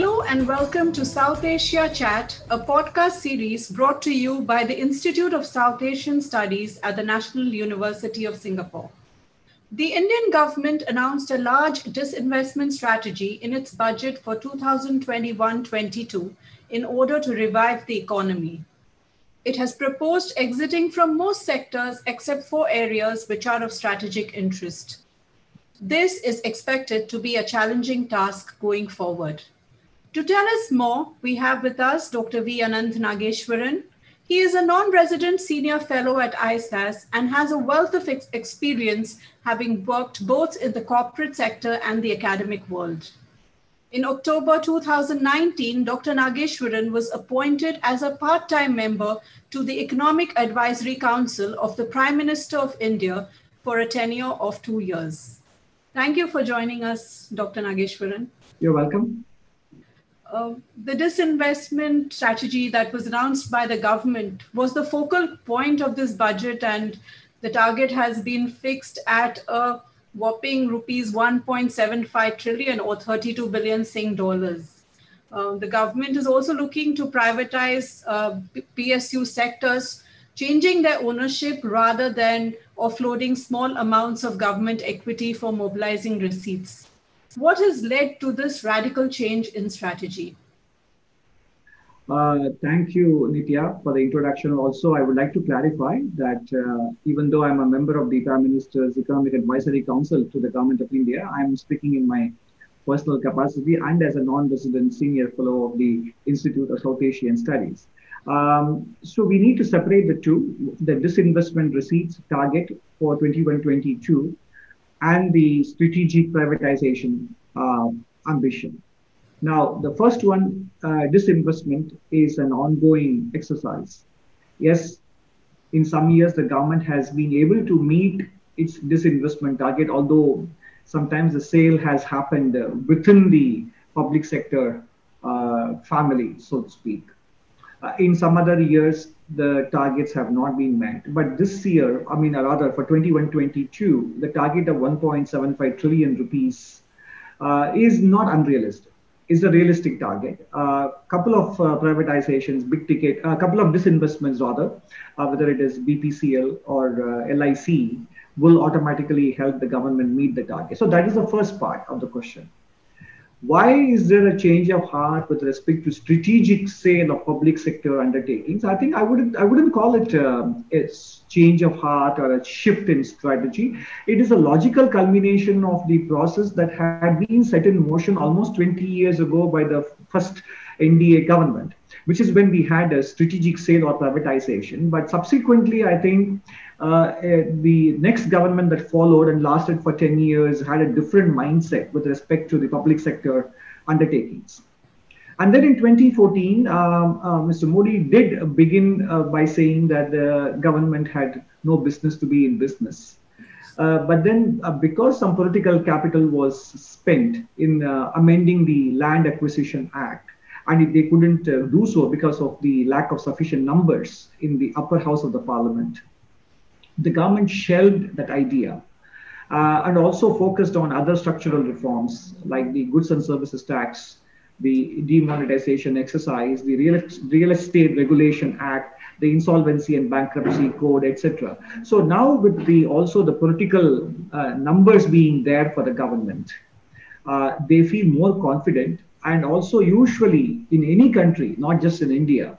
Hello and welcome to South Asia Chat, a podcast series brought to you by the Institute of South Asian Studies at the National University of Singapore. The Indian government announced a large disinvestment strategy in its budget for 2021 22 in order to revive the economy. It has proposed exiting from most sectors except for areas which are of strategic interest. This is expected to be a challenging task going forward. To tell us more, we have with us Dr. V. Ananth Nageswaran. He is a non resident senior fellow at ISAS and has a wealth of ex- experience having worked both in the corporate sector and the academic world. In October 2019, Dr. Nageswaran was appointed as a part time member to the Economic Advisory Council of the Prime Minister of India for a tenure of two years. Thank you for joining us, Dr. Nageswaran. You're welcome. Uh, the disinvestment strategy that was announced by the government was the focal point of this budget, and the target has been fixed at a whopping rupees 1.75 trillion or 32 billion Sing dollars. Uh, the government is also looking to privatize uh, PSU sectors, changing their ownership rather than offloading small amounts of government equity for mobilizing receipts. What has led to this radical change in strategy? Uh, thank you, Nitya, for the introduction. Also, I would like to clarify that uh, even though I'm a member of the Prime Minister's Economic Advisory Council to the Government of India, I'm speaking in my personal capacity and as a non-resident senior fellow of the Institute of South Asian Studies. Um, so we need to separate the two, the disinvestment receipts target for 21-22 and the strategic privatization uh, ambition. Now, the first one, uh, disinvestment, is an ongoing exercise. Yes, in some years, the government has been able to meet its disinvestment target, although sometimes the sale has happened uh, within the public sector uh, family, so to speak. Uh, in some other years, the targets have not been met. But this year, I mean, rather for 21-22, the target of 1.75 trillion rupees uh, is not unrealistic. Is a realistic target. A uh, couple of uh, privatizations, big ticket, a couple of disinvestments rather, uh, whether it is BPCL or uh, LIC, will automatically help the government meet the target. So that is the first part of the question why is there a change of heart with respect to strategic sale of public sector undertakings? I think I wouldn't I wouldn't call it um, a change of heart or a shift in strategy. It is a logical culmination of the process that had been set in motion almost 20 years ago by the first NDA government, which is when we had a strategic sale or privatization. But subsequently, I think uh, eh, the next government that followed and lasted for 10 years had a different mindset with respect to the public sector undertakings. And then in 2014, um, uh, Mr. Modi did begin uh, by saying that the government had no business to be in business. Uh, but then, uh, because some political capital was spent in uh, amending the Land Acquisition Act, and they couldn't do so because of the lack of sufficient numbers in the upper house of the parliament, the government shelved that idea uh, and also focused on other structural reforms like the goods and services tax, the demonetization exercise, the real, real estate regulation act, the insolvency and bankruptcy code, etc. So now with the also the political uh, numbers being there for the government, uh, they feel more confident. And also usually in any country, not just in India,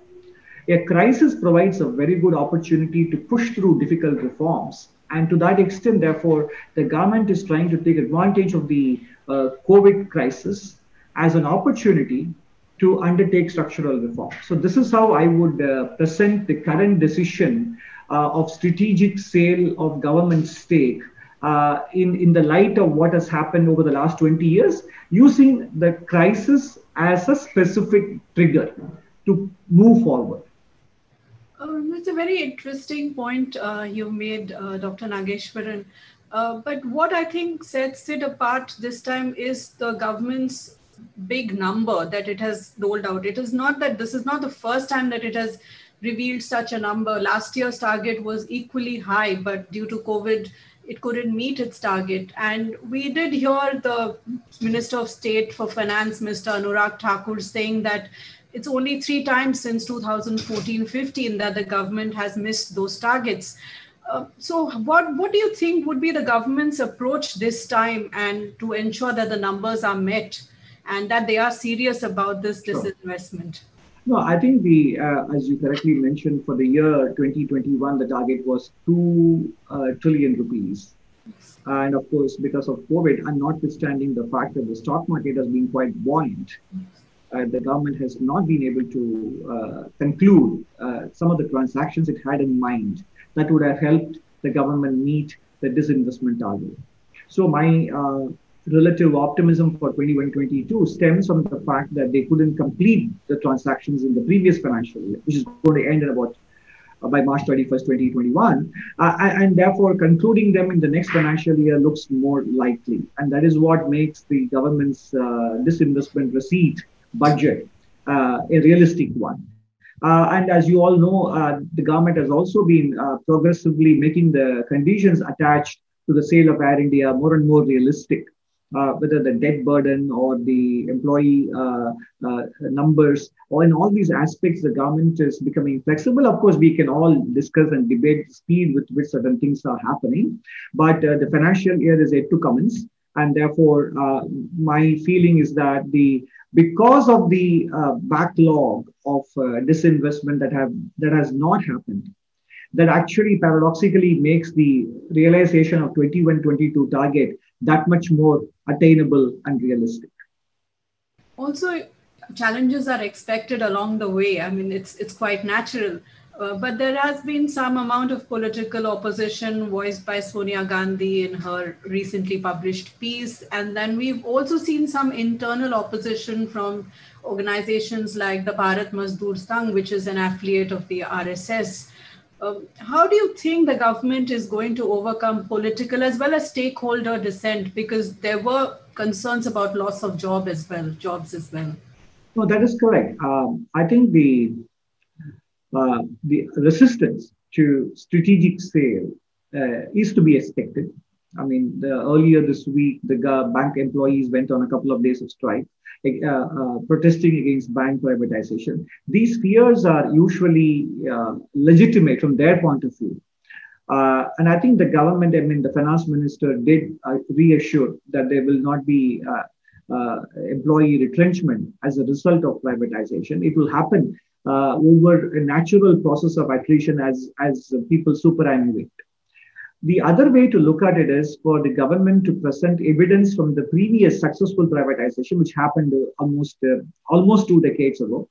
a crisis provides a very good opportunity to push through difficult reforms. And to that extent, therefore, the government is trying to take advantage of the uh, COVID crisis as an opportunity to undertake structural reform. So this is how I would uh, present the current decision uh, of strategic sale of government stake uh, in, in the light of what has happened over the last 20 years, using the crisis as a specific trigger to move forward. Um, it's a very interesting point uh, you made, uh, Dr. Nageswaran. Uh, but what I think sets it apart this time is the government's big number that it has rolled out. It is not that this is not the first time that it has revealed such a number. Last year's target was equally high, but due to COVID, it couldn't meet its target. And we did hear the Minister of State for Finance, Mr. Anurag Thakur, saying that it's only three times since 2014-15 that the government has missed those targets. Uh, so what, what do you think would be the government's approach this time and to ensure that the numbers are met and that they are serious about this disinvestment? No, I think the, uh, as you correctly mentioned, for the year 2021, the target was 2 uh, trillion rupees. And of course, because of COVID, and notwithstanding the fact that the stock market has been quite buoyant, uh, the government has not been able to uh, conclude uh, some of the transactions it had in mind that would have helped the government meet the disinvestment target. So my relative optimism for 21-22 stems from the fact that they couldn't complete the transactions in the previous financial year, which is going to end in about uh, by March 31st, 2021. Uh, and therefore, concluding them in the next financial year looks more likely. And that is what makes the government's uh, disinvestment receipt budget uh, a realistic one. Uh, and as you all know, uh, the government has also been progressively making the conditions attached to the sale of Air India more and more realistic uh, whether the debt burden or the employee uh, uh, numbers, or in all these aspects, the government is becoming flexible. Of course, we can all discuss and debate the speed with which certain things are happening, but uh, the financial year is yet to commence. And therefore, uh, my feeling is that the because of the uh, backlog of disinvestment that have that has not happened, that actually paradoxically makes the realization of 21-22 target that much more attainable and realistic. Also, challenges are expected along the way. I mean, it's it's quite natural. Uh, but there has been some amount of political opposition voiced by Sonia Gandhi in her recently published piece. And then we've also seen some internal opposition from organizations like the Bharat Mazdoor Sangh, which is an affiliate of the RSS. Um, how do you think the government is going to overcome political as well as stakeholder dissent? Because there were concerns about loss of job as well, jobs as well. No, that is correct. Um, I think the uh, the resistance to strategic sale uh, is to be expected. I mean, the, earlier this week, the bank employees went on a couple of days of strike, protesting against bank privatization. These fears are usually uh, legitimate from their point of view. Uh, and I think the government, I mean, the finance minister did uh, reassure that there will not be uh, employee retrenchment as a result of privatization. It will happen over a natural process of attrition as, as people superannuate. The other way to look at it is for the government to present evidence from the previous successful privatization, which happened almost uh, almost two decades ago,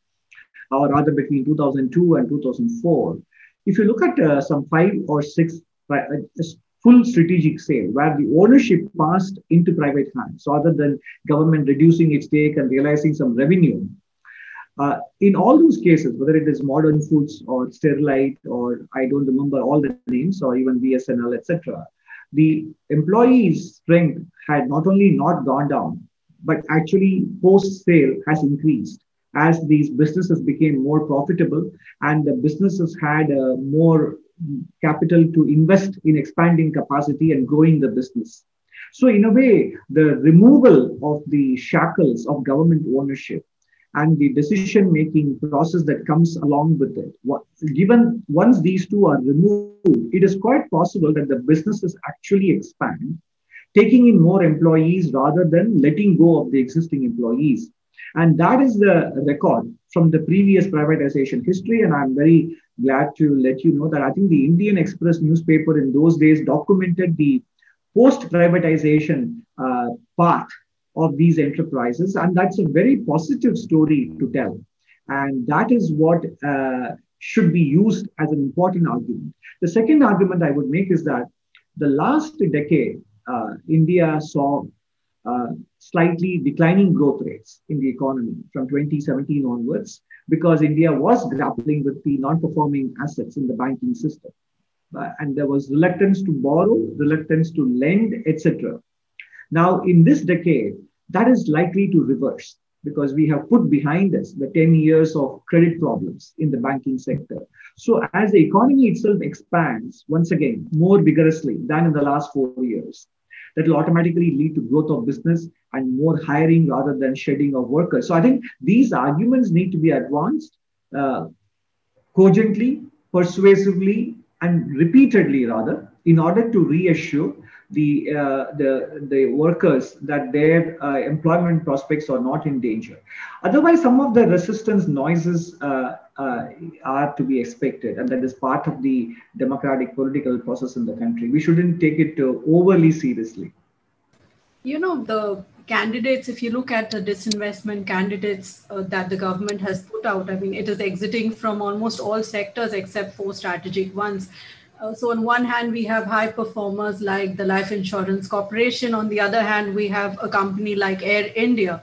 or rather between 2002 and 2004. If you look at uh, some five or six uh, full strategic sale where the ownership passed into private hands, so other than government reducing its stake and realizing some revenue, uh, in all those cases, whether it is modern foods or Sterlite or I don't remember all the names or even BSNL, etc., the employees' strength had not only not gone down, but actually post sale has increased as these businesses became more profitable and the businesses had uh, more capital to invest in expanding capacity and growing the business. So, in a way, the removal of the shackles of government ownership and the decision making process that comes along with it. What, given once these two are removed, it is quite possible that the businesses actually expand, taking in more employees rather than letting go of the existing employees. And that is the record from the previous privatization history. And I'm very glad to let you know that I think the Indian Express newspaper in those days documented the post privatization uh, path of these enterprises. And that's a very positive story to tell. And that is what uh, should be used as an important argument. The second argument I would make is that the last decade, uh, India saw uh, slightly declining growth rates in the economy from 2017 onwards because India was grappling with the non performing assets in the banking system. Uh, and there was reluctance to borrow, reluctance to lend, etc. Now, in this decade, that is likely to reverse. because we have put behind us the 10 years of credit problems in the banking sector. So, as the economy itself expands once again more vigorously than in the last four years, that will automatically lead to growth of business and more hiring rather than shedding of workers. So, I think these arguments need to be advanced uh, cogently, persuasively, and repeatedly, rather, in order to reassure the uh, the the workers that their uh, employment prospects are not in danger. Otherwise, some of the resistance noises uh, are to be expected, and that is part of the democratic political process in the country. We shouldn't take it overly seriously. You know the candidates. If you look at the disinvestment candidates uh, that the government has put out, I mean, it is exiting from almost all sectors except for strategic ones uh, so on one hand, we have high performers like the Life Insurance Corporation. On the other hand, we have a company like Air India.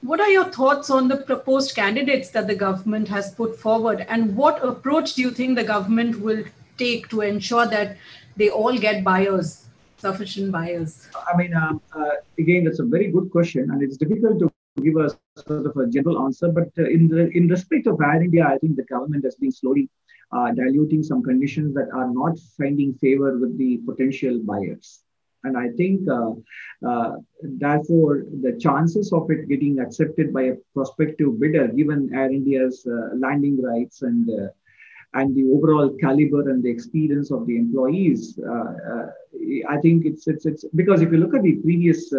What are your thoughts on the proposed candidates that the government has put forward? And what approach do you think the government will take to ensure that they all get buyers, sufficient buyers? I mean, um, uh, again, that's a very good question, and it's difficult to give a sort of a general answer. But uh, in the in respect of Air India, I think the government has been slowly uh, diluting some conditions that are not finding favor with the potential buyers. And I think, uh, uh, therefore, the chances of it getting accepted by a prospective bidder, given Air India's uh, landing rights and uh, and the overall caliber and the experience of the employees, uh, I think it's it's it's because if you look at the previous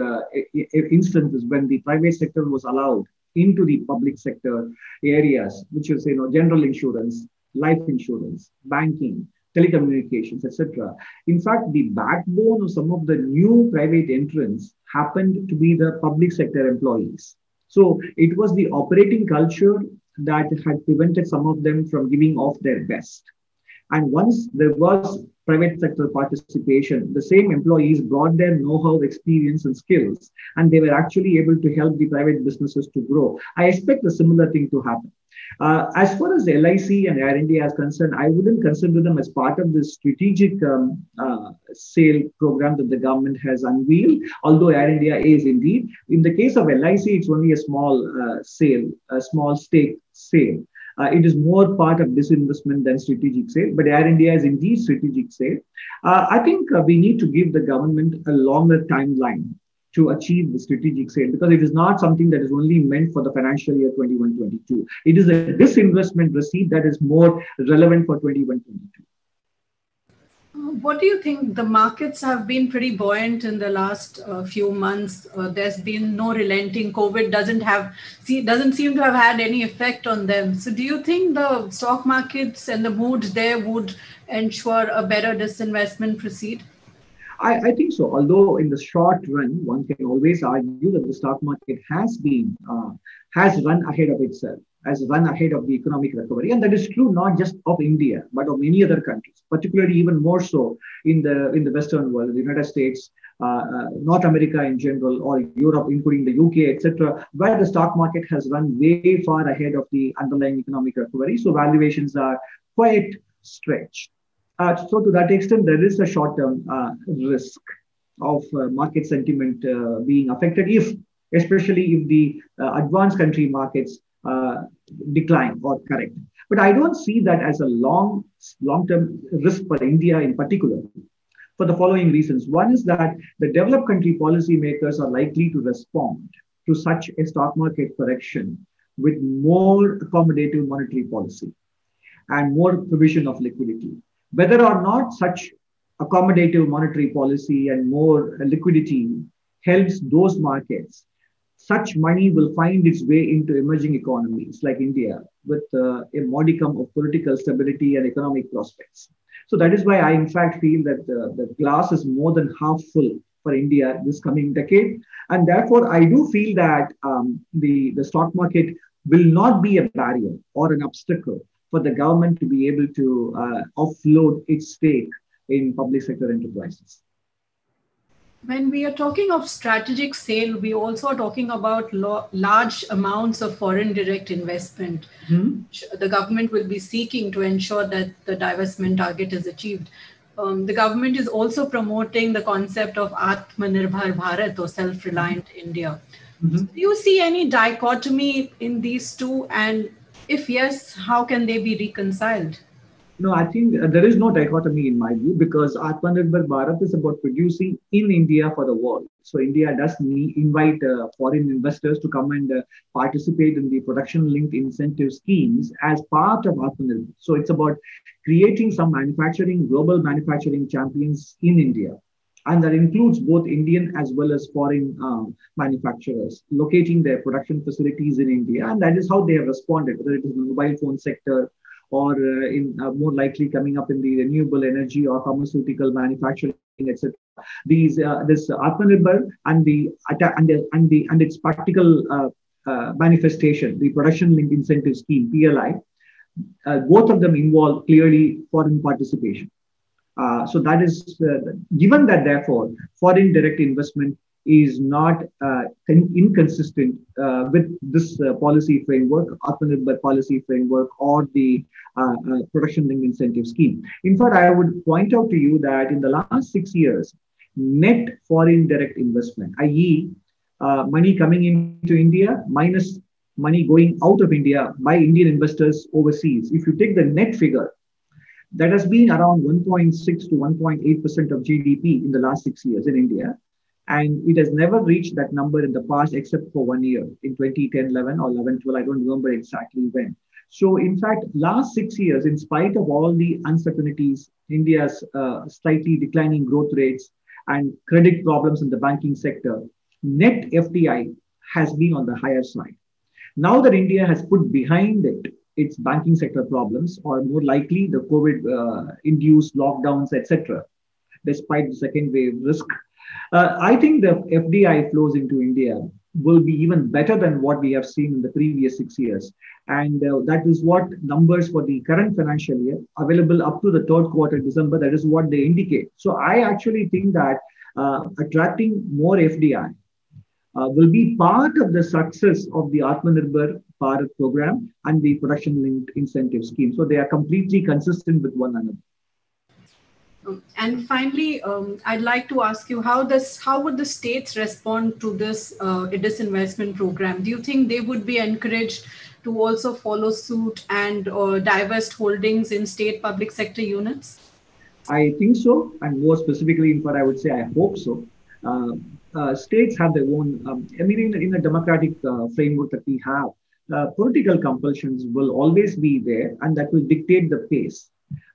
instances when the private sector was allowed into the public sector areas, which is you know general insurance, life insurance, banking, telecommunications, etc. In fact, the backbone of some of the new private entrants happened to be the public sector employees. So it was the operating culture that had prevented some of them from giving off their best. And once there was private sector participation, the same employees brought their know how, experience, and skills, and they were actually able to help the private businesses to grow. I expect a similar thing to happen. Uh, as far as LIC and Air India is concerned, I wouldn't consider them as part of the strategic um, uh, sale program that the government has unveiled, although Air India is indeed. In the case of LIC, it's only a small uh, sale, a small stake sale. Uh, it is more part of disinvestment than strategic sale, but Air India is indeed strategic sale. Uh, I think uh, we need to give the government a longer timeline to achieve the strategic sale because it is not something that is only meant for the financial year 21 22. It is a disinvestment receipt that is more relevant for 21 22. What do you think? The markets have been pretty buoyant in the last uh, few months. Uh, there's been no relenting. COVID doesn't have see doesn't seem to have had any effect on them. So, do you think the stock markets and the mood there would ensure a better disinvestment proceed? I, I, think so. Although in the short run, one can always argue that the stock market has been uh, has run ahead of itself, has run ahead of the economic recovery, and that is true not just of India but of many other countries, particularly even more so in the in the Western world, the United States, uh, uh, North America in general, or Europe, including the UK, etc., where the stock market has run way far ahead of the underlying economic recovery. So valuations are quite stretched. Uh, so to that extent, there is a short-term uh, risk of uh, market sentiment uh, being affected if, especially if the advanced country markets uh, decline or correct. But I don't see that as a long, long-term risk for India in particular for the following reasons. One is that the developed country policymakers are likely to respond to such a stock market correction with more accommodative monetary policy and more provision of liquidity whether or not such accommodative monetary policy and more liquidity helps those markets, such money will find its way into emerging economies like India with uh, a modicum of political stability and economic prospects. So that is why I, in fact, feel that the, the glass is more than half full for India this coming decade. And therefore, I do feel that um, the, the stock market will not be a barrier or an obstacle for the government to be able to uh, offload its stake in public sector enterprises. When we are talking of strategic sale, we also are talking about lo- large amounts of foreign direct investment. Mm-hmm. The government will be seeking to ensure that the divestment target is achieved. Um, the government is also promoting the concept of Atmanirbhar Bharat or self reliant mm-hmm. India. Mm-hmm. Do you see any dichotomy in these two? And if yes, how can they be reconciled? No, I think uh, there is no dichotomy in my view because Atmanirbhar Bharat is about producing in India for the world. So India does need, invite uh, foreign investors to come and uh, participate in the production-linked incentive schemes as part of Atmanirbhar. So it's about creating some manufacturing, global manufacturing champions in India. And that includes both Indian as well as foreign uh, manufacturers locating their production facilities in India. And that is how they have responded, whether it is the mobile phone sector, or uh, in uh, more likely coming up in the renewable energy or pharmaceutical manufacturing, etc. These uh, this Atmanirbhar and the and the and the and its practical manifestation, the production linked incentive scheme (PLI), both of them involve clearly foreign participation. Uh, so that is uh, given that therefore foreign direct investment is not uh, inconsistent uh, with this uh, policy framework, Atmanirbhar policy framework, or the uh, uh, production linked incentive scheme. In fact, I would point out to you that in the last six years, net foreign direct investment, i.e., uh, money coming into India minus money going out of India by Indian investors overseas, if you take the net figure, that has been around 1.6 to 1.8% of GDP in the last six years in India. And it has never reached that number in the past except for one year in 2010, 11 or 11, 12. I don't remember exactly when. So, in fact, last six years, in spite of all the uncertainties, India's uh, slightly declining growth rates and credit problems in the banking sector, net FDI has been on the higher side. Now that India has put behind it its banking sector problems, or more likely the COVID uh, induced lockdowns, etc., despite the second wave risk uh, I think the FDI flows into India will be even better than what we have seen in the previous six years. And uh, that is what numbers for the current financial year available up to the third quarter December, that is what they indicate. So I actually think that uh, attracting more FDI uh, will be part of the success of the Atmanirbhar Bharat program and the production linked incentive scheme. So they are completely consistent with one another. And finally, um, I'd like to ask you how this how would the states respond to this uh, disinvestment program? Do you think they would be encouraged to also follow suit and uh, divest holdings in state public sector units? I think so, and more specifically, in fact, I would say I hope so. Uh, uh, states have their own. Um, I mean, in, in a democratic uh, framework that we have, uh, political compulsions will always be there, and that will dictate the pace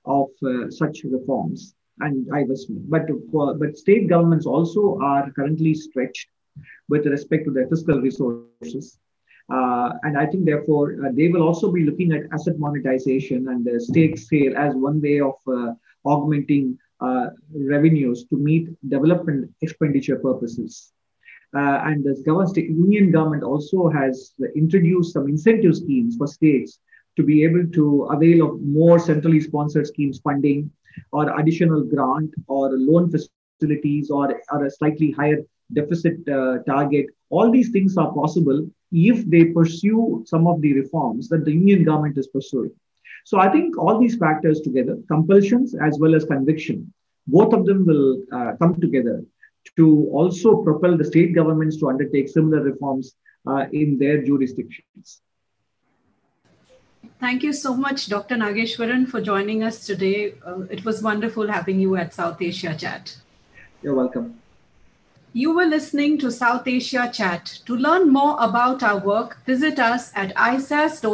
of uh, such reforms and divestment. But, but state governments also are currently stretched with respect to their fiscal resources. Uh, and I think, therefore, uh, they will also be looking at asset monetization and the stake sale as one way of uh, augmenting uh, revenues to meet development expenditure purposes. Uh, and the government, union government also has introduced some incentive schemes for states to be able to avail of more centrally sponsored schemes funding or additional grant or loan facilities or, or a slightly higher deficit uh, target. All these things are possible if they pursue some of the reforms that the union government is pursuing. So I think all these factors together, compulsions as well as conviction, both of them will uh, come together to also propel the state governments to undertake similar reforms uh, in their jurisdictions. Thank you so much, Dr. Nageswaran, for joining us today. Uh, it was wonderful having you at South Asia Chat. You're welcome. You were listening to South Asia Chat. To learn more about our work, visit us at isas.nus.edu.sg.